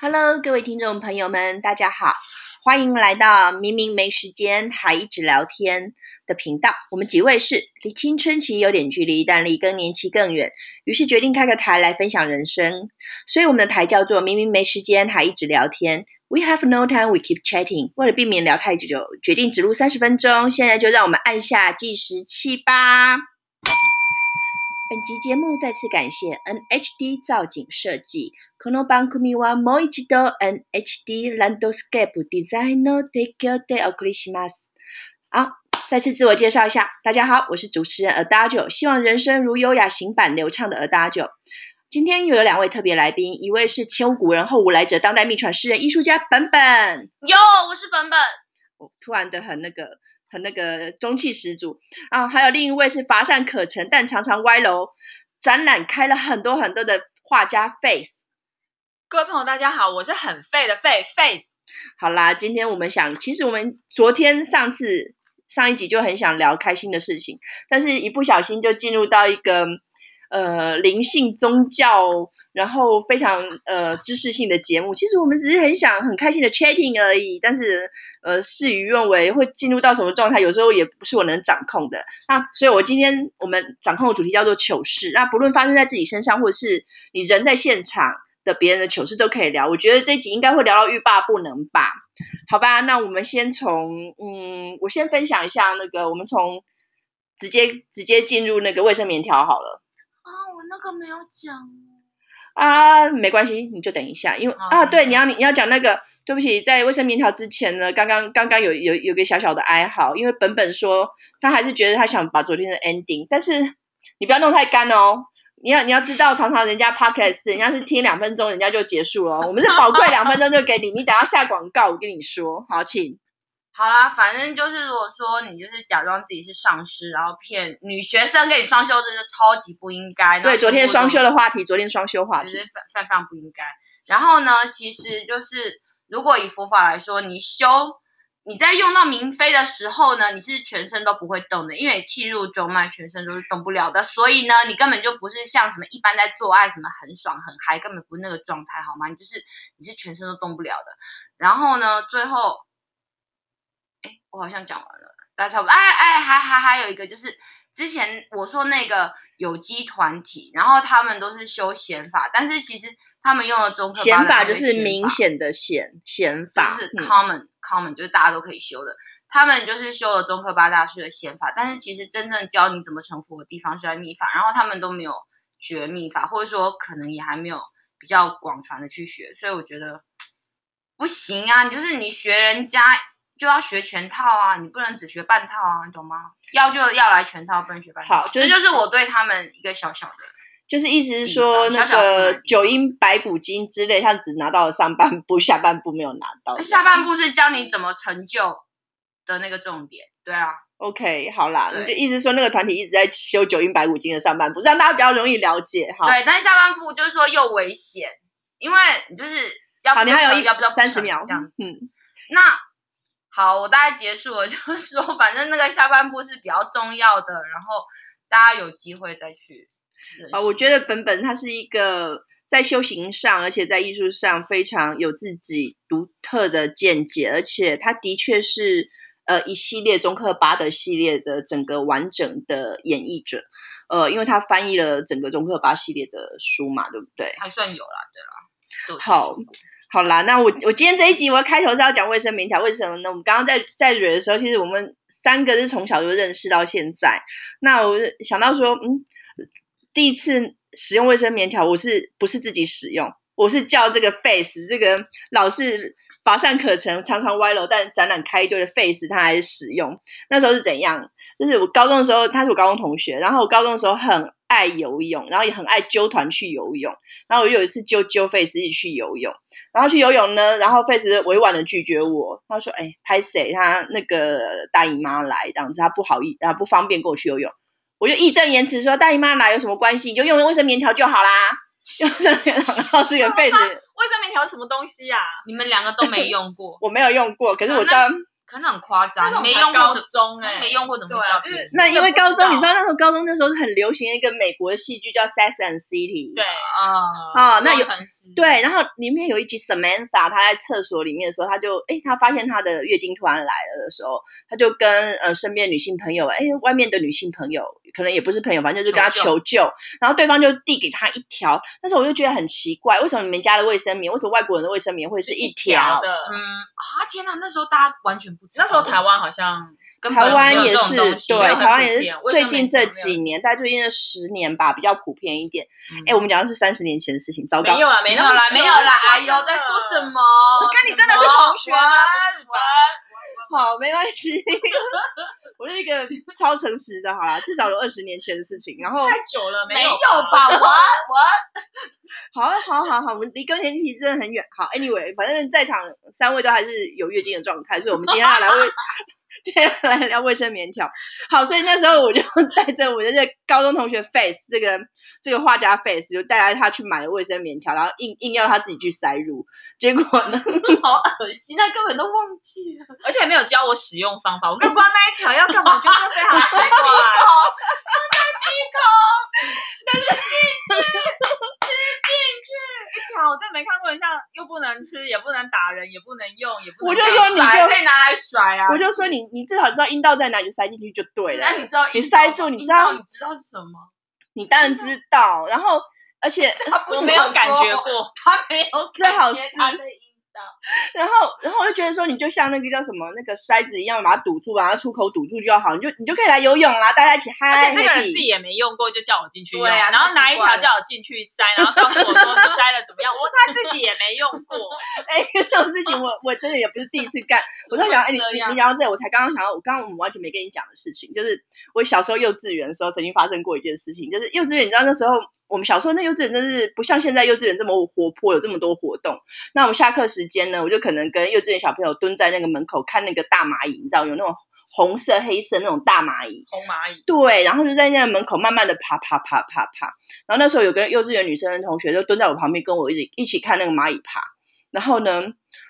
Hello，各位听众朋友们，大家好，欢迎来到明明没时间还一直聊天的频道。我们几位是离青春期有点距离，但离更年期更远，于是决定开个台来分享人生。所以我们的台叫做明明没时间还一直聊天。We have no time, we keep chatting。为了避免聊太久，就决定只录三十分钟。现在就让我们按下计时器吧。本集节目再次感谢 NHD 造景设计。この番組はもう一度 NHD ランドスケープデザインの提供でお送りします。好，再次自我介绍一下，大家好，我是主持人 Adagio，希望人生如优雅行板流畅的 Adagio。今天又有两位特别来宾，一位是前无古人后无来者，当代秘传诗人、艺术家本本。哟，我是本本。我突然的很那个。 很那个中气十足啊！还有另一位是乏善可陈，但常常歪楼。展览开了很多很多的画家 Face。各位朋友，大家好，我是很废的废 Face。好啦，今天我们想，其实我们昨天上次上一集就很想聊开心的事情，但是一不小心就进入到一个。呃，灵性宗教，然后非常呃知识性的节目，其实我们只是很想很开心的 chatting 而已。但是呃，事与愿违，会进入到什么状态，有时候也不是我能掌控的。那所以，我今天我们掌控的主题叫做糗事。那不论发生在自己身上，或者是你人在现场的别人的糗事，都可以聊。我觉得这集应该会聊到欲罢不能吧？好吧，那我们先从嗯，我先分享一下那个，我们从直接直接进入那个卫生棉条好了。那个没有讲啊，没关系，你就等一下，因为啊，对，你要你要讲那个，对不起，在卫生棉条之前呢，刚刚刚刚有有有个小小的哀嚎，因为本本说他还是觉得他想把昨天的 ending，但是你不要弄太干哦，你要你要知道，常常人家 podcast 人家是听两分钟，人家就结束了，我们是宝贵两分钟就给你，你等下下广告，我跟你说，好，请。好啦，反正就是，如果说你就是假装自己是上司，然后骗女学生跟你双休，这是超级不应该。对，昨天双休的话题，昨天双休话题，非非常不应该。然后呢，其实就是如果以佛法来说，你修你在用到明妃的时候呢，你是全身都不会动的，因为气入中脉，全身都是动不了的。所以呢，你根本就不是像什么一般在做爱什么很爽很嗨，根本不是那个状态，好吗？你就是你是全身都动不了的。然后呢，最后。我好像讲完了，大家差不多。哎哎，还还还有一个就是，之前我说那个有机团体，然后他们都是修显法，但是其实他们用的中科显法就是明显的显显法，就是 common common，就是大家都可以修的。他们就是修了中科八大师的显法，但是其实真正教你怎么成佛的地方是在密法，然后他们都没有学密法，或者说可能也还没有比较广传的去学，所以我觉得不行啊，就是你学人家。就要学全套啊，你不能只学半套啊，你懂吗？要就要来全套，不能学半套。好，这就是我对他们一个小小的，就是意思是说，那个九阴白骨精之类，他只拿到了上半部，下半部没有拿到。下半部是教你怎么成就的那个重点，对啊。OK，好啦，你就意思说那个团体一直在修九阴白骨精的上半部，让大家比较容易了解。哈。对，但是下半部就是说又危险，因为你就是要好，你还有要不要三十秒这样？嗯，那。好，我大概结束了，就是说，反正那个下半部是比较重要的，然后大家有机会再去。啊，我觉得本本他是一个在修行上，而且在艺术上非常有自己独特的见解，而且他的确是呃一系列中克巴的系列的整个完整的演绎者。呃，因为他翻译了整个中克巴系列的书嘛，对不对？还算有啦，对啦。好。好啦，那我我今天这一集我开头是要讲卫生棉条，为什么呢？我们刚刚在在蕊的时候，其实我们三个是从小就认识到现在。那我想到说，嗯，第一次使用卫生棉条，我是不是自己使用？我是叫这个 face 这个老是乏善可陈、常常歪楼，但展览开一堆的 face，他还是使用。那时候是怎样？就是我高中的时候，他是我高中同学，然后我高中的时候很。爱游泳，然后也很爱揪团去游泳。然后我有一次揪揪 Face 一起去游泳，然后去游泳呢，然后 Face 委婉的拒绝我，他说：“哎，拍谁？他那个大姨妈来，这样子他不好意，啊不方便跟我去游泳。”我就义正言辞说：“大姨妈来有什么关系？你就用卫生棉条就好啦，用卫生棉条。”然后这个 Face 卫生棉条什么东西啊？你们两个都没用过，我没有用过，可是我知道可能很夸张，没用过高中哎，没用过怎么知道别人是那因为高中，你知道道那时候高中那时候很流行一个美国的戏剧叫《Sex and City》。对。啊啊那有对，然后里面有一集 Samantha，她在厕所里面的时候，她就哎，她发现她的月经突然来了的时候，她就跟呃身边的女性朋友，哎，外面的女性朋友可能也不是朋友，反正就是跟她求求救，然后对方就递给她一条，那时候我就觉得很奇怪，为什么你们家的卫生棉，为什么外国人的卫生棉会是一条？的，嗯啊天哪，那时候大家完全不知道，那时候台湾好像台湾也是对，台湾也是最近这几年，大概最近这十年吧，比较普遍一点。嗯哎、我们讲的是三十年前的事情，糟糕没。有啦，没没有啦，没有啦，哎呦，在说什？么？我跟你真的是同学？好，没关系，我是一个超诚实的，好啦，至少有二十年前的事情。然后，太久了，没有有吧？我我好，好，好，好，我们离更年期真的很远。好，anyway，反正在场三位都还是有月经的状态，所以我们今天要来为接下来聊卫生棉条。好，所以那时候我就带着我的这高中同学 Face 这个这个画家 Face，就带着他去买了卫生棉条，然后硬硬要他自己去塞入。结果呢，好恶心，他根本都忘记了。而且还没有教我使用方法，我根本不知道 那一条要干嘛，我觉得非常奇怪。一条我真没看过，很像又不能吃，也不能打人，也不能用，也不能我就说你就甩可以拿来甩啊！我就说你你至少知道阴道在哪，里就塞进去就对了。那你知道你塞住你知道你知道是什么？你当然知道，然后而且 我没有感觉，过。他没有最好是他的阴道。然后然后我就觉得说，你就像那个叫什么那个筛子一样，把它堵住，把它出口堵住就好，你就你就可以来游泳啦，大家一起而嗨且这个人自己也没用过，就叫我进去用，对啊然后拿一条叫我进去塞，然后告诉我说你塞了怎么样，我他自己也没用过。哎，这种事情我我真的也不是第一次干。我在想，哎，你你讲到这里，我才刚刚想到，我刚刚我们完全没跟你讲的事情，就是我小时候幼稚园的时候曾经发生过一件事情，就是幼稚园，你知道那时候我们小时候那幼稚园真是不像现在幼稚园这么活泼，有这么多活动。那我们下课时间呢，我就可能跟幼稚园小朋友蹲在那个门口看那个大蚂蚁，你知道有那种红色、黑色那种大蚂蚁，红蚂蚁，对，然后就在那个门口慢慢的爬爬爬爬爬，然后那时候有个幼稚园女生的同学就蹲在我旁边跟我一起一起看那个蚂蚁爬，然后呢，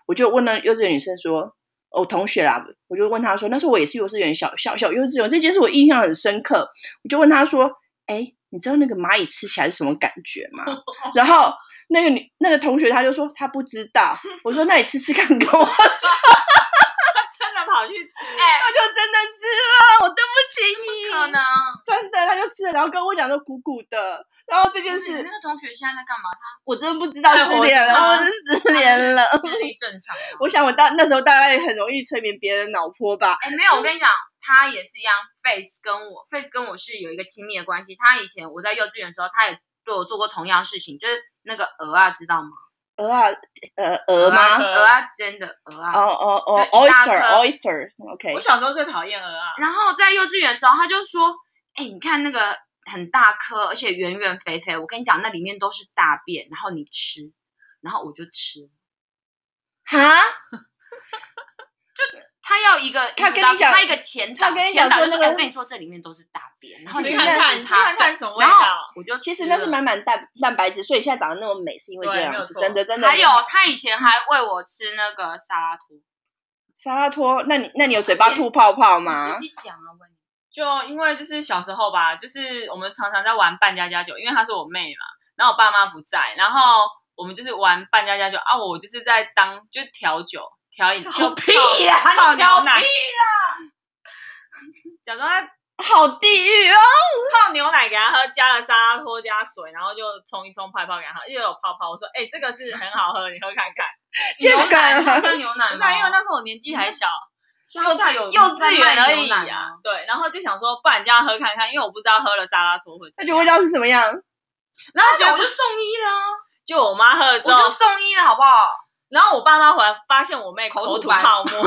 我就问那幼稚园女生说。哦，同学啦，我就问她说，那时候我也是幼稚园小小小幼稚园，这件事我印象很深刻。我就问她说，哎，你知道那个蚂蚁吃起来是什么感觉吗？然后那个女那个同学他就说他不知道。我说那你吃吃看，跟我 说，真的跑去吃，哎，她就真的吃了，我对不起你。可能。真的，他就吃了，然后跟我讲说鼓鼓的，然后这件事你那个同学现在在干嘛？他我真的不知道失联了，着我是失联了。这是正常。我想我大那时候大概很容易催眠别人脑波吧。哎，没有，我跟你讲，他也是一样，Face 跟我，Face 跟我是有一个亲密的关系。他以前我在幼稚园的时候，他也对我做过同样事情，就是那个鹅啊，知道吗？鹅啊，呃，鹅吗？鹅鹅啊煎的鹅啊。哦哦哦，oyster，oyster，OK 我。小时候最讨厌鹅啊，然后在幼稚园的时候，他就说：“哎、你看那个很大颗，而且圆圆肥肥，我跟你讲，那里面都是大便，然后你吃。”然后我就吃。哈，他要一个，他跟你讲他一个前导，他跟你前讲说那个我跟你说这里面都是大便，然后你看看他看看什么味道。我就其实那是满满蛋蛋白质，所以现在长得那么美，是因为这样子。对没有错真的真的。还有他以前还喂我吃那个沙拉托，沙拉托，那你那你有嘴巴吐泡泡吗你自？己讲啊，问你。就因为就是小时候吧，就是我们常常在玩扮家家酒，因为她是我妹嘛，然后我爸妈不在，然后我们就是玩扮家家酒啊，我就是在当就调酒调饮就屁呀 泡泡你调牛奶屁，假装在好地狱哦！泡牛奶给他喝，加了沙拉托加水，然后就冲一冲泡一泡给他喝，又有泡泡。我说，哎、这个是很好喝，你喝看看。这牛奶，个它叫牛奶吗？不是啊，因为那时候我年纪还小，幼乡下有稚幼稚园而已啊。对，然后就想说，不然叫他喝看看，因为我不知道喝了沙拉托会。那就味道是什么样？然后就我就送医了啊，就我妈喝了之我就，送医了，好不好？然后我爸妈回来发现我妹口吐泡沫，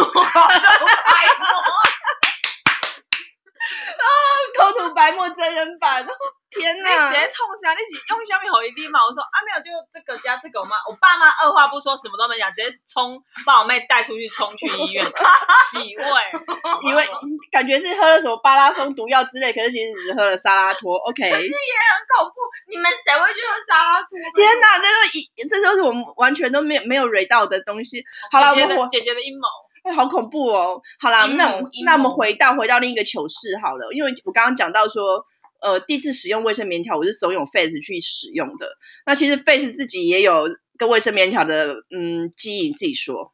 口吐白沫真人版，天你直！接冲上？你是用小米口一滴嘛？我说啊没有，就这个加这个。我妈我爸妈二话不说，什么都没讲，直接冲把我妹带出去，冲去医院 洗胃。以为感觉是喝了什么巴拉松毒药之类，可是其实只是喝了沙拉托。OK，很恐怖，你们谁会去喝沙拉托？天哪，这都一这都是我们完全都没有没有蕊到的东西。好了，我姐姐的阴谋，哎，好恐怖哦！好啦，那谋阴那我们回到回到另一个糗事好了，因为我刚刚讲到说，呃，第一次使用卫生棉条，我是怂恿 Face 去使用的。那其实 Face 自己也有跟卫生棉条的嗯记忆，你自己说。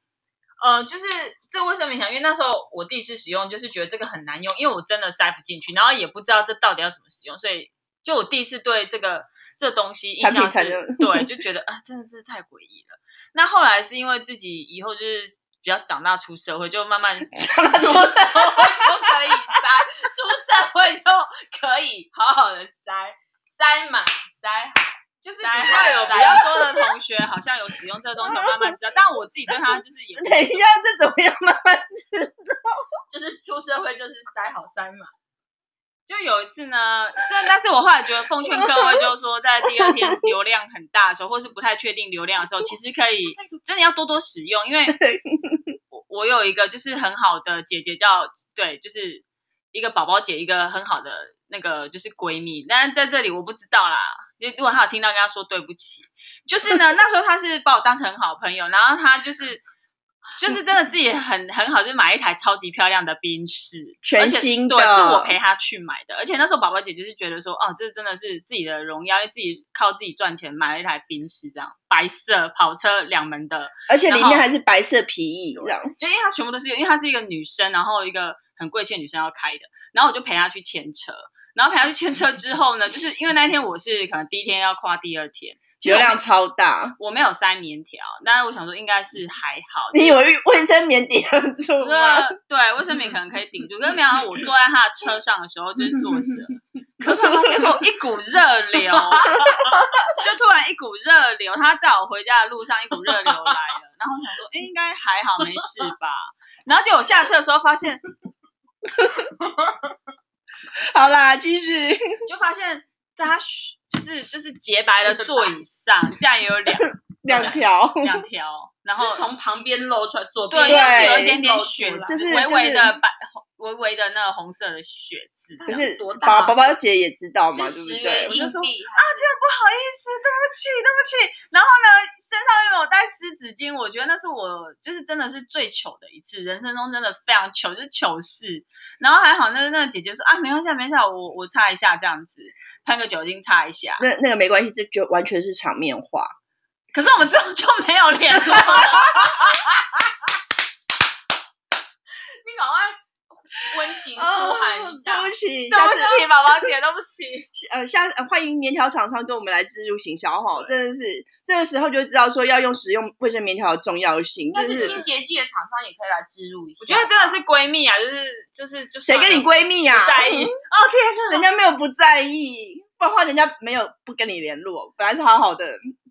呃，就是这卫生棉条，因为那时候我第一次使用，就是觉得这个很难用，因为我真的塞不进去，然后也不知道这到底要怎么使用，所以就我第一次对这个这东西印产品象是对，就觉得啊，真的真的太诡异了。那后来是因为自己以后就是比较长大出社会，就慢慢 出社会就可以塞，出社会就可以好好的塞，塞满塞好。就是比较有比较多的同学好像有使用这个东西，慢慢知道，但我自己对他就是也 等一下，这怎么样？慢慢知道。就是出社会就是塞好塞满。就有一次呢，这但是我后来觉得奉劝各位，就是说在第二天流量很大的时候，或是不太确定流量的时候，其实可以 真的要多多使用，因为我我有一个就是很好的姐姐叫对，就是一个宝宝姐，一个很好的那个就是闺蜜，但是在这里我不知道啦，就如果她有听到，跟她说对不起。就是呢，那时候她是把我当成很好朋友，然后她就是。就是真的自己很很好，就是买一台超级漂亮的宾士，全新的对，是我陪她去买的。而且那时候宝宝姐就是觉得说，哦，这真的是自己的荣耀，因为自己靠自己赚钱买了一台宾士，这样白色跑车两门的，而且里面还是白色皮衣，这样。就因为她全部都是，因为她是一个女生，然后一个很贵气的女生要开的，然后我就陪她去牵车，然后陪他去牵车之后呢，就是因为那一天我是可能第一天要跨第二天，流量超大，我没有塞棉条，但是我想说应该是还好。你以为卫生棉顶得住吗？对对，卫生棉可能可以顶住，可是没想到我坐在他的车上的时候就是坐着，可是突然发现哦一股热流，就突然一股热流，他在我回家的路上一股热流来了，然后我想说哎应该还好没事吧，然后结果下车的时候发现 好啦，继续。就发现在他就是就是洁白的座椅上竟然有两两条，两条，然后从旁边露出来，左对，边有一点点血就是微微就是的白，微微的那个红色的血渍。可是多大啊宝宝宝姐也知道嘛，对不对我就说啊，这样不好意思，对不起，对不起。然后呢，身上又没有带湿纸巾，我觉得那是我就是真的是最糗的一次，人生中真的非常糗，就是糗事。然后还好，那那个姐姐说啊，没关系，没关系，我我擦一下这样子，喷个酒精擦一下。那那个没关系，这就完全是场面话。可是我们之后就没有联络了。你赶快 温情呼喊一哦对不。起，对下次不起，宝宝姐，对不起。呃下呃欢迎棉条厂商跟我们来植入行销哈，真的是这个时候就知道说要用使用卫生棉条的重要性，但是是清洁剂的厂商也可以来植入一下。我觉得真的是闺蜜啊，就是就是就谁跟你闺蜜啊？不在意？哦天哪！人家没有不在意，不然的话人家没有不跟你联络，本来是好好的，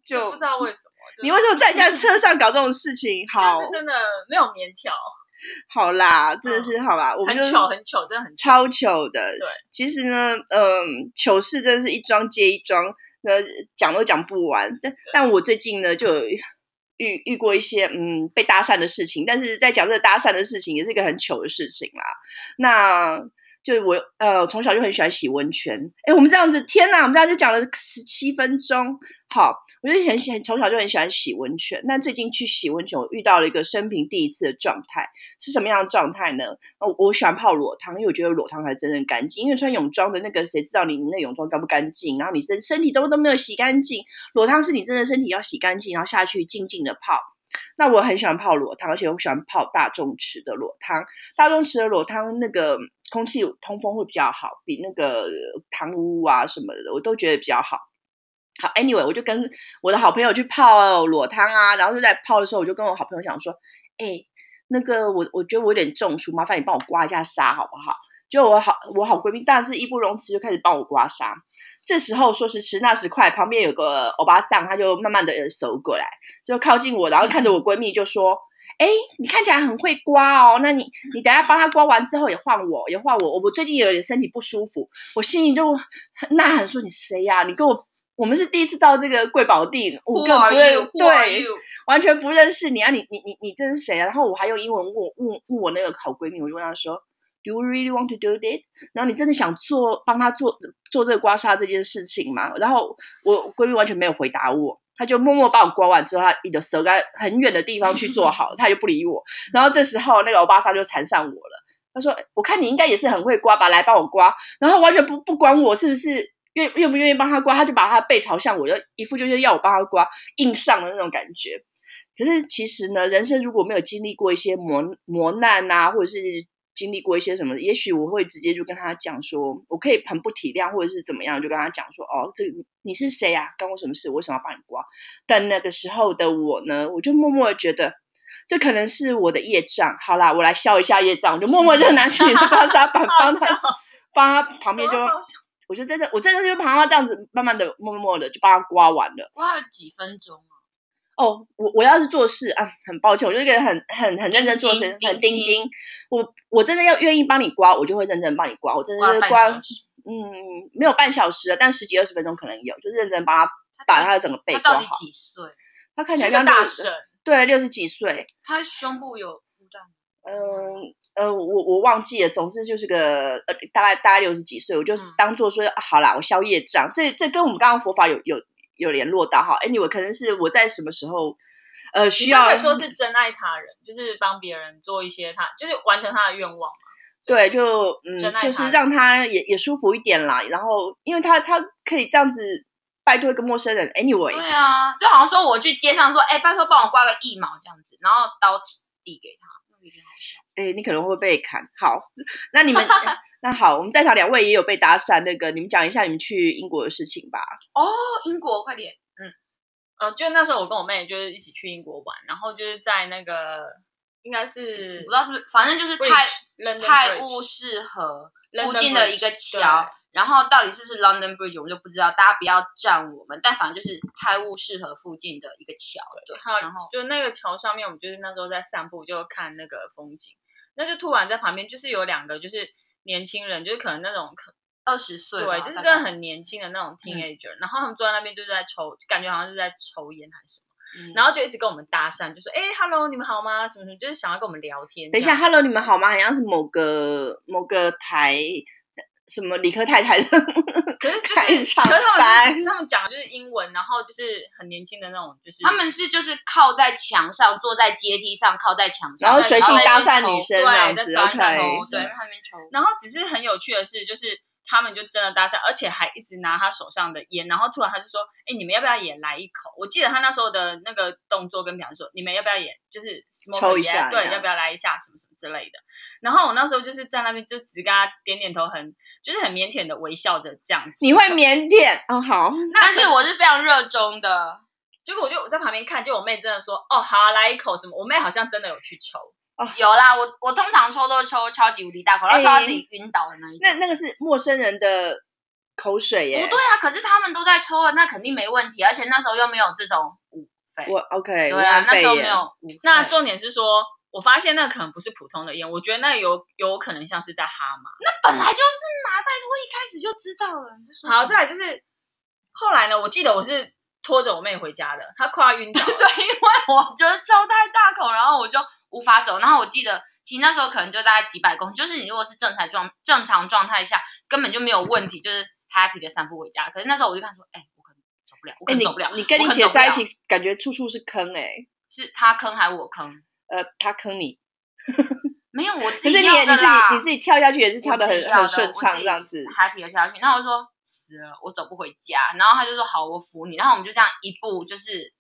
就就不知道为什么。你为什么在人家车上搞这种事情？好就是真的没有棉条，好啦，真的是好啦，我们就很糗，很糗，真的很。超糗的。对，其实呢，嗯，糗事真的是一桩接一桩，那，讲都讲不完。但但我最近呢，就有遇遇过一些嗯被搭讪的事情，但是在讲这个搭讪的事情，也是一个很糗的事情啦。那就是我呃从小就很喜欢洗温泉，哎，我们这样子，天哪，我们这样就讲了十七分钟。好，我就很喜欢从小就很喜欢洗温泉，那最近去洗温泉，我遇到了一个生平第一次的状态，是什么样的状态呢？哦，我喜欢泡裸汤，因为我觉得裸汤才真正干净。因为穿泳装的那个，谁知道你你那泳装干不干净？然后你身身体都都没有洗干净，裸汤是你真的身体要洗干净，然后下去静静的泡。那我很喜欢泡裸汤，而且我喜欢泡大众池的裸汤。大众池的裸汤那个空气通风会比较好，比那个堂屋啊什么的，我都觉得比较好。好，anyway，我就跟我的好朋友去泡裸汤啊，然后就在泡的时候，我就跟我好朋友讲说，哎、那个我我觉得我有点中暑，麻烦你帮我刮一下痧好不好？就我好我好闺蜜当然是义不容辞，就开始帮我刮痧。这时候说时迟那时快，旁边有个欧巴桑，他就慢慢的走过来，就靠近我，然后看着我闺蜜就说：“哎、你看起来很会刮哦，那你你等下帮他刮完之后也换我，也换我，我最近有点身体不舒服。”我心里就呐喊说：“你谁呀、你跟我。”我们是第一次到这个贵宝地，五 Who 个不对完全不认识你啊！你你你你这是谁啊？然后我还用英文问问问我那个好闺蜜，我就问她说，Do you really want to do this？然后你真的想做帮她做做这个刮痧这件事情吗？然后我闺蜜完全没有回答我，他就默默把我刮完之后，他一就走在很远的地方去做好，他就不理我。然后这时候那个欧巴桑就缠上我了，他说：“我看你应该也是很会刮吧，来帮我刮。”然后完全不不管我是不是愿愿不愿意帮他刮，他就把他背朝向我，就一副就是要我帮他刮，硬上的那种感觉。可是其实呢，人生如果没有经历过一些磨磨难啊，或者是经历过一些什么，也许我会直接就跟他讲说，我可以很不体谅，或者是怎么样，就跟他讲说，哦，这你是谁啊？干我什么事？我为什么要帮你刮？但那个时候的我呢，我就默默的觉得，这可能是我的业障。好啦，我来消一下业障，我就默默就拿起你的刮痧板帮他，帮他旁边就，我就在这，我在这就帮他这样子，慢慢的、默默的就帮他刮完了。刮了几分钟啊？哦，我我要是做事啊，很抱歉，我就一个很很很认真做事，很钉钉。我我真的要愿意帮你刮，我就会认真帮你刮。我真的是刮，嗯，没有半小时了，但十几二十分钟可能有，就认真帮他把他的整个背刮好。他到底几岁？他看起来像大神，对，六十几岁。他胸部有？嗯呃，我我忘记了，总之就是个呃，大概大概六十几岁，我就当做说好啦，我消业障。这这跟我们刚刚佛法有有。有联络到哈，Anyway，可能是我在什么时候，呃，需要说是真爱他人，就是帮别人做一些他，就是完成他的愿望对，就嗯，就是让他也也舒服一点啦。然后，因为他他可以这样子拜托一个陌生人，Anyway，对啊，就好像说我去街上说，哎，拜托帮我挂个一毛这样子，然后刀递给他，哎，你可能会被砍。好，那你们。那好，我们在场两位也有被搭讪，那个你们讲一下你们去英国的事情吧。哦，英国，快点。嗯，呃，就那时候我跟我妹就是一起去英国玩，然后就是在那个应该是不知道是不是，反正就是泰泰晤士河附近的一个桥，然后到底是不是 London Bridge 我们就不知道，大家不要站我们，但反正就是泰晤士河附近的一个桥。对，然后就那个桥上面，我们就是那时候在散步，就看那个风景，那就突然在旁边就是有两个就是。年轻人就是可能那种可二十岁，对，就是真的很年轻的那种 teenager，然后他们坐在那边就是在抽，感觉好像是在抽烟还是什么，然后就一直跟我们搭讪，就说：“哎，hello，你们好吗？什么什么，就是想要跟我们聊天。”等一下，hello，你们好吗？好像是某个某个台。什么理科太太的？可是就是，可是他们他们讲的就是英文，然后就是很年轻的那种，就是他们是就是靠在墙上，坐在阶梯上，靠在墙上，然后随性搭讪女生这样子对。然后只是很有趣的是，就是。他们就真的搭讪，而且还一直拿他手上的烟，然后突然他就说：“哎，你们要不要也来一口？”我记得他那时候的那个动作跟表示说：“你们要不要也就是抽一下？对，要不要来一下什么什么之类的？”然后我那时候就是在那边就只跟他点点头，很就是很腼腆的微笑着这样子。你会腼腆？哦，好。但是我是非常热衷的。结果我就我在旁边看，就我妹真的说：“哦，好，来一口什么？”我妹好像真的有去抽。哦，有啦，我我通常抽都是抽超级无敌大口，然后抽到自己晕倒的那一种。那那个是陌生人的。口水耶？不对啊，可是他们都在抽啊，那肯定没问题。而且那时候又没有这种五费。我 OK，对啊，那时候没有五那重点是说，我发现那可能不是普通的烟，我觉得那有有可能像是在哈麻。那本来就是嘛，拜托，一开始就知道了。好，再来就是后来呢，我记得我是拖着我妹回家的，她快要晕倒。对，因为我觉得抽太大口，然后我就无法走。然后我记得，其实那时候可能就大概几百公就是你如果是正常状正常状态下，根本就没有问题，就是。happy 的散步回家，可是那时候我就看说，哎，我可能走不了，我可能走不了。你跟你姐在一起，感觉处处是坑哎，是她坑还是我坑？呃，她坑你，没有我自己跳的你自己你自己跳下去也是跳的很很顺畅这样子，happy 的跳下去。然后我说死了，我走不回家。然后他就说好，我扶你。然后我们就这样一步就是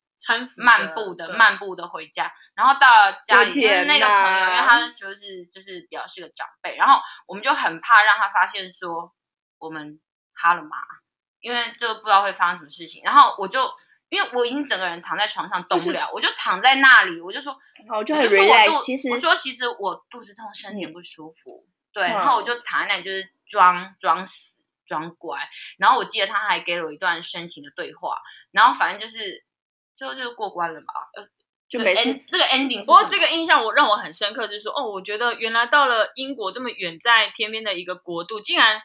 漫步的漫步的回家。然后到了家里就是那个朋友，因为他就是就是比较是个长辈，然后我们就很怕让他发现说我们。哈了嘛，因为就不知道会发生什么事情。然后我就因为我已经整个人躺在床上动不了，我就躺在那里，我就说，我就很 relax。其实我说其实我肚子痛，身体不舒服。对，然后我就躺在那里，就是装装死装乖。然后我记得他还给了我一段深情的对话。然后反正就是最后就是过关了吧，就没事。这个 ending。不过这个印象我让我很深刻，就是说哦，我觉得原来到了英国这么远在天边的一个国度，竟然。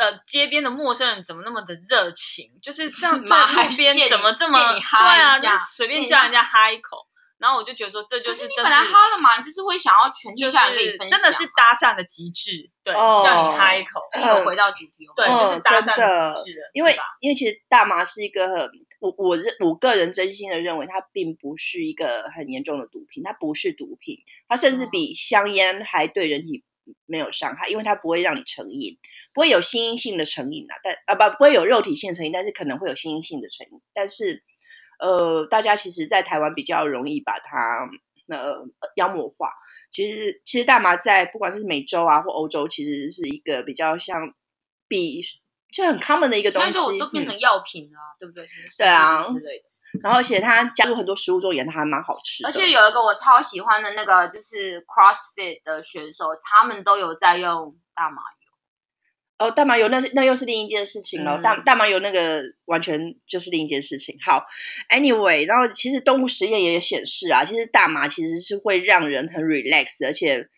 呃，街边的陌生人怎么那么的热情？就是这样 在路边怎么这么对啊？就随便叫人家哈一口，然后我就觉得说这就是你本来哈了嘛，就是会想要全天下跟你分享，真的是搭讪的极致。对，叫你哈一口，又回到主题，对，就是搭讪的极致。因为因为其实大麻是一个我我认我个人真心的认为，它并不是一个很严重的毒品，它不是毒品，它甚至比香烟还对人体没有伤害，因为它不会让你成瘾，不会有心因性的成瘾啊，但啊不不会有肉体性成瘾，但是可能会有心因性的成瘾。但是呃，大家其实，在台湾比较容易把它呃妖魔化。其实其实大麻在不管是美洲啊或欧洲，其实是一个比较像比就很 common 的一个东西，嗯都都变成药品了，对不对？对啊之类的。然后而且它加入很多食物中，也它还蛮好吃的。而且有一个我超喜欢的那个，就是 CrossFit 的选手，他们都有在用大麻油。哦，大麻油那那又是另一件事情了。嗯大大麻油那个完全就是另一件事情。好，anyway，然后其实动物实验也显示啊，其实大麻其实是会让人很 relax，而且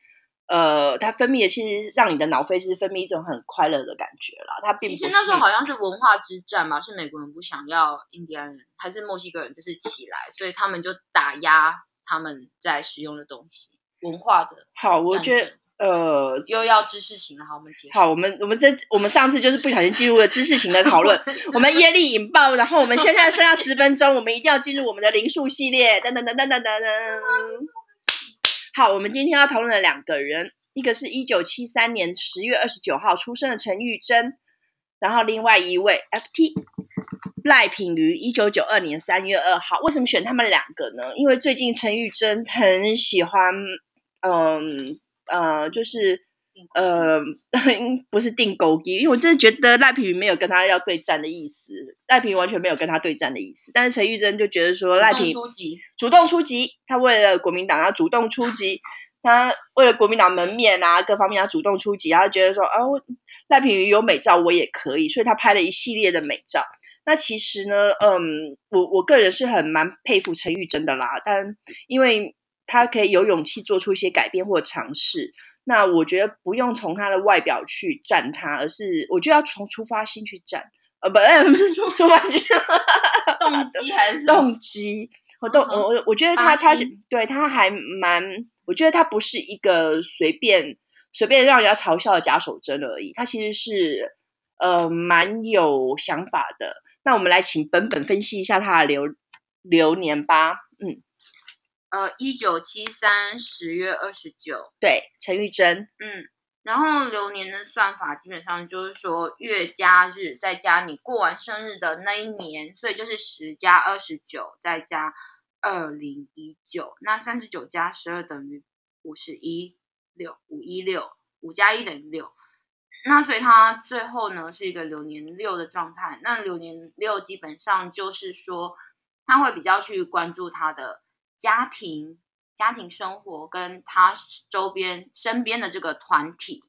呃，它分泌的其实让你的脑啡是分泌一种很快乐的感觉啦。它其实那时候嗯好像是文化之战嘛，是美国人不想要印第安人还是墨西哥人就是起来，所以他们就打压他们在使用的东西，文化的好，我觉得呃。又要知识型了，好，我们结束。好，我们我们这我们上次就是不小心进入了知识型的讨论，我们业力引爆，然后我们现在剩下十分钟，我们一定要进入我们的零数系列，噔噔噔噔噔噔噔。好，我们今天要讨论的两个人，一个是一九七三年十月二十九号出生的陈玉珍，然后另外一位 FT 赖品瑜，一九九二年三月二号。为什么选他们两个呢？因为最近陈玉珍很喜欢，嗯呃，就是呃，不是定勾机，因为我真的觉得赖品瑜没有跟他要对战的意思，赖品瑜完全没有跟他对战的意思。但是陈玉珍就觉得说赖品主动出击，主动出击，他为了国民党要主动出击，他为了国民党门面啊各方面要主动出击，然后觉得说啊，我赖品瑜有美照我也可以，所以他拍了一系列的美照。那其实呢，嗯，我我个人是很蛮佩服陈玉珍的啦，但因为他可以有勇气做出一些改变或尝试。那我觉得不用从他的外表去站他，而是我就要从出发心去站，呃，不，呃不是出出发心，动机还是动机。我动我我觉得他他对他还蛮，我觉得他不是一个随便随便让人家嘲笑的假手针而已，他其实是呃蛮有想法的。那我们来请本本分析一下他的流流年吧。嗯，呃，一九七三十月二十九，对，陈玉珍，嗯，然后流年的算法基本上就是说月加日再加你过完生日的那一年，所以就是十加二十九再加二零一九，那三十九加十二等于五十一六，五一六，五加一等于六。那所以它最后呢是一个流年六的状态。那流年六基本上就是说，他会比较去关注他的家庭、家庭生活跟他周边身边的这个团体，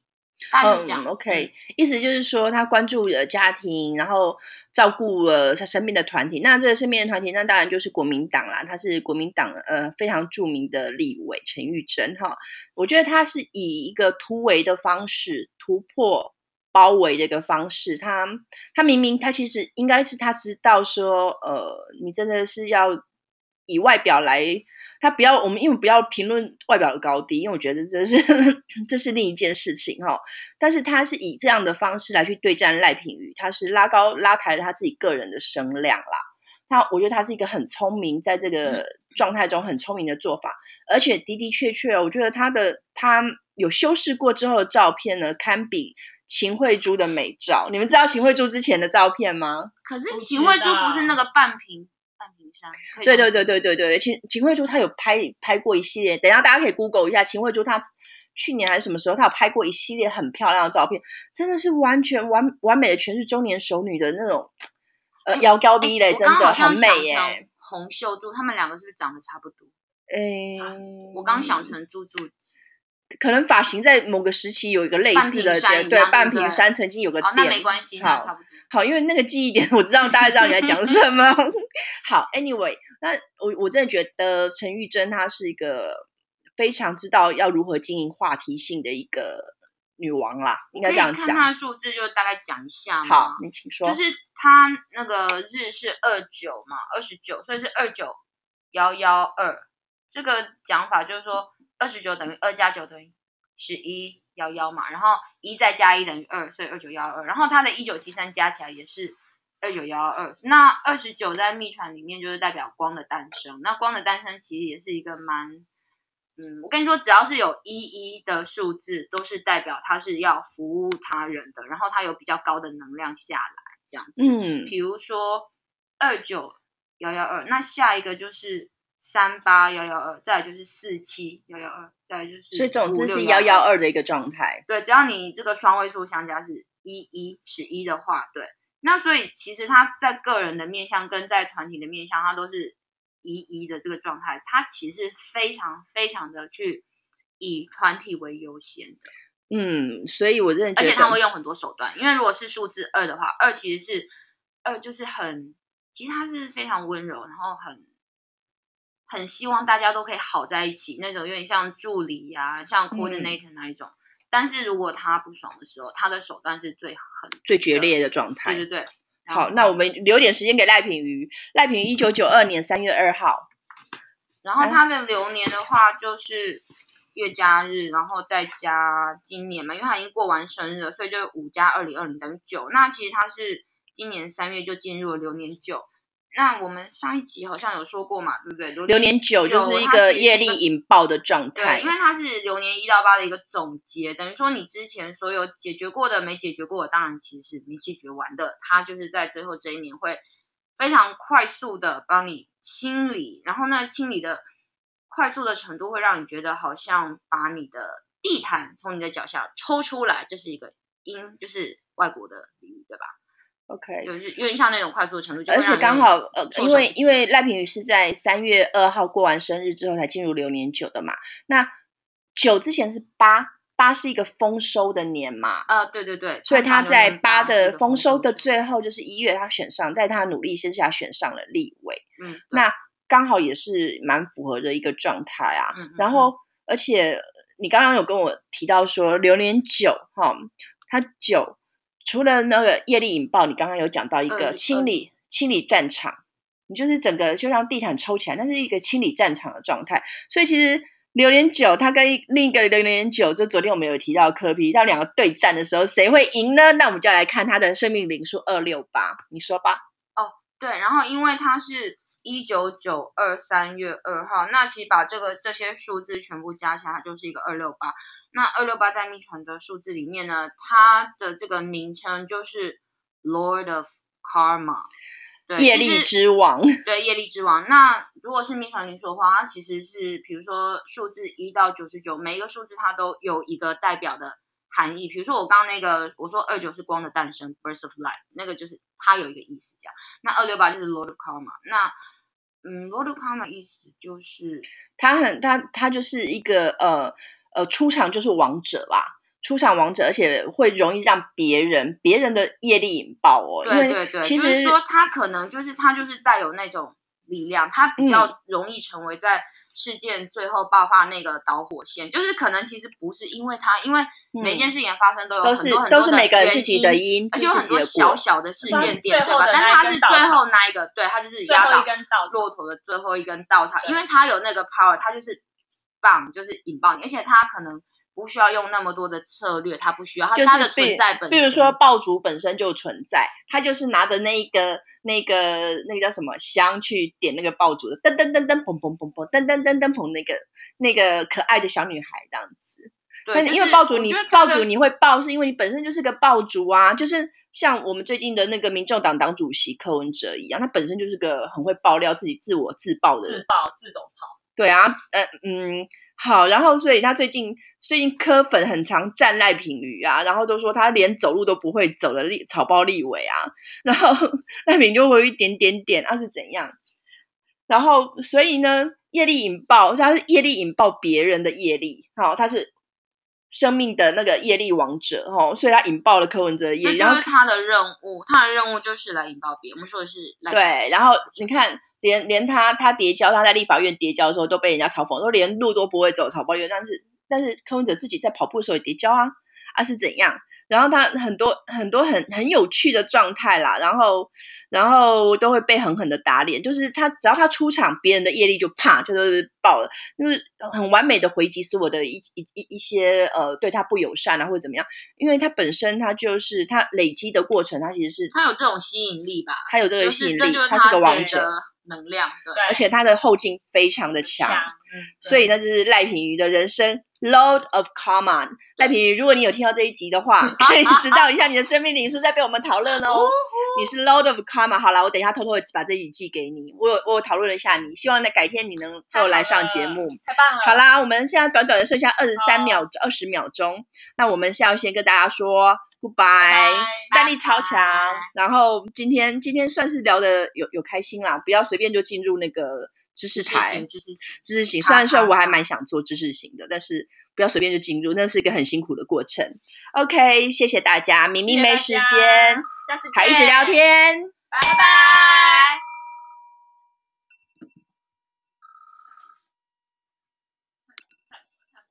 大概是这样。嗯，OK，意思就是说他关注了家庭，然后照顾了他身边的团体。那这个身边的团体，那当然就是国民党啦。他是国民党呃非常著名的立委陈玉珍哈。我觉得他是以一个突围的方式突破包围的一个方式。他他明明他其实应该是他知道说，呃，你真的是要以外表来。他不要我们，因为不要评论外表的高低，因为我觉得这是 这是另一件事情哈。但是他是以这样的方式来去对战赖品妤，他是拉高拉抬了他自己个人的声量啦。他我觉得他是一个很聪明，在这个状态中很聪明的做法，而且的的确确，我觉得他的他有修饰过之后的照片呢，堪比秦慧珠的美照。你们知道秦慧珠之前的照片吗？可是秦慧珠不是那个半屏半屏山？对对对对对对，秦秦慧珠她有拍拍过一系列，等一下大家可以 Google 一下秦慧珠她去年还是什么时候，她有拍过一系列很漂亮的照片，真的是完全完完美的全是中年熟女的那种呃哎腰高哎逼嘞，真的很美耶。成洪秀珠，他们两个是不是长得差不多？诶，我刚想成猪猪子。可能发型在某个时期有一个类似的对，半屏山曾经有个哦，那店没关系，那好。好，因为那个记忆点 我知道大家知道你在讲什么。好，Anyway，那我我真的觉得陈玉珍她是一个非常知道要如何经营话题性的一个女王啦，应该这样讲。看他的数字，就大概讲一下嘛。好，你请说。就是她那个日是二九嘛，二十九，所以是二九幺幺二。这个讲法就是说，二十九等于二加九等于十一幺幺嘛，然后一再加一等于二，所以二九幺二。然后他的一九七三加起来也是二九幺二。那二十九在秘传里面就是代表光的诞生。那光的诞生其实也是一个蛮，嗯，我跟你说，只要是有一一的数字，都是代表它是要服务他人的，然后它有比较高的能量下来这样子。嗯比如说二九幺幺二，那下一个就是三八幺幺二，再来就是四七幺幺二，再来就是所以总之是幺幺幺。二的一个状态。对，只要你这个双位数相加是一一十一的话，对，那所以其实他在个人的面相跟在团体的面相，他都是一一的这个状态，他其实非常非常的去以团体为优先的。嗯，所以我真的而，且他会用很多手段，因为如果是数字二的话，二其实是二就是很，其实他是非常温柔，然后很很希望大家都可以好在一起那种，有点像助理呀、像 coordinator 那一种。但是如果他不爽的时候，他的手段是最狠，最决裂的状态。对对对。好，那我们留点时间给赖品瑜。赖品瑜一九九二年三月二号，然后他的流年的话就是月加日，然后再加今年嘛，因为他已经过完生日了，所以就五加二零二零等于九。那其实他是今年三月就进入了流年九。那我们上一集好像有说过嘛，对不对？流年九就是一个业力引爆的状态对，因。为它是流年一到八的一个总结，等于说你之前所有解决过的、没解决过的，当然其实是没解决完的，它就是在最后这一年会非常快速的帮你清理，然后呢，清理的快速的程度会让你觉得好像把你的地毯从你的脚下抽出来，这是一个音，就是外国的俚语，对吧？OK，就是有点像那种快速的程度，就而且刚好呃，因为因为赖品宇是在三月二号过完生日之后才进入流年九的嘛。那九之前是八，八是一个丰收的年嘛，呃，对对对，所以他在八的丰收的最后，就是一月，他选上，在他的努力之下选上了立委，嗯，那刚好也是蛮符合的一个状态啊。嗯嗯然后，而且你刚刚有跟我提到说，流年九哈，他九除了那个业力引爆，你刚刚有讲到一个清理清理战场，你就是整个就像地毯抽起来，那是一个清理战场的状态。所以其实榴莲酒它跟另一个榴莲酒，就昨天我们有提到科比，他们两个对战的时候，谁会赢呢？那我们就要来看它的生命灵数二六八，你说吧。哦对，然后因为它是一九九二三月二号，那其实把这个这些数字全部加起来，它就是一个二六八。那二六八在秘传的数字里面呢，它的这个名称就是 Lord of Karma，对，业力之王，对，业力之王。那如果是秘传灵数的话，它其实是比如说数字一到九十九，每一个数字它都有一个代表的含义。比如说我刚刚那个我说二九是光的诞生，birth of light，那个就是它有一个意思这样。那二六八就是 Lord of Karma。那嗯，Lord of Karma 意思就是他很他他就是一个呃呃出场就是王者啦，出场王者，而且会容易让别人别人的业力引爆哦。对对对，其实就是说他可能就是他就是带有那种力量，他比嗯较容易成为在事件最后爆发那个导火线。就是可能其实不是因为他，因为每件事情发生都有嗯都是很多很多都是每个人自己的因。因，而且有很多。小小的事件点，对吧？但是他是最后那一个，对他就是最后压倒一根稻，骆驼的最后一根稻草，因为他有那个 power，他就是棒，就是引爆你，而且他可能不需要用那么多的策略，他不需要，他就是他的存在本身，比如说爆竹本身就存在，他就是拿着那一个那个那个叫什么香去点那个爆竹的，噔噔噔噔砰砰砰砰，噔噔噔噔砰那个那个可爱的小女孩这样子。对，因为爆竹你爆竹你会爆，是因为你本身就是个爆竹啊，就是像我们最近的那个民众党党主席柯文哲一样，他本身就是个很会爆料自己自我自爆的自爆自走炮，对啊，呃嗯，好，然后所以他最近最近科粉很常站赖品瑜啊，然后都说他连走路都不会走的立草包立委啊，然后赖品就会有一点点点，那、是怎样？然后所以呢，业力引爆，他是业力引爆别人的业力，好、他是生命的那个业力王者，哦，所以他引爆了柯文哲的业力，然后是他的任务，他的任务就是来引爆别人。我们说的是赖对，清然后你看，连连他他叠交，他在立法院叠交的时候都被人家嘲讽，说连路都不会走，草包溜。但是但是柯文哲自己在跑步的时候也叠交啊，啊是怎样？然后他很多很多很很有趣的状态啦，然后然后都会被狠狠的打脸。就是他只要他出场，别人的业力就啪就都是爆了，就是很完美的回击所有的一一一一些呃对他不友善啊或者怎么样，因为他本身他就是他累积的过程，他其实是他有这种吸引力吧？他有这个吸引力，是就是他是个王者。的能量，对，而且他的后劲非常的强，嗯，所以呢，就是赖品瑜的人生 load of karma。赖品妤，如果你有听到这一集的话，可以 知道一下你的生命灵数在被我们讨论哦。你是 load of karma。好了，我等一下偷偷的把这一集寄给你。我有我有讨论了一下你，希望呢改天你能够来上节目。太棒了。好啦，我们现在短短的剩下二十三秒、二十秒钟，那我们是要先跟大家说 goodbye，拜战力超强拜。然后今天今天算是聊的有有开心啦，不要随便就进入那个知识台型，知识型，知识型。虽然说好我还蛮想做知识型的，但是不要随便就进入，那是一个很辛苦的过程。OK，谢谢大家，明明没时间，下次见还一直聊，天。拜拜。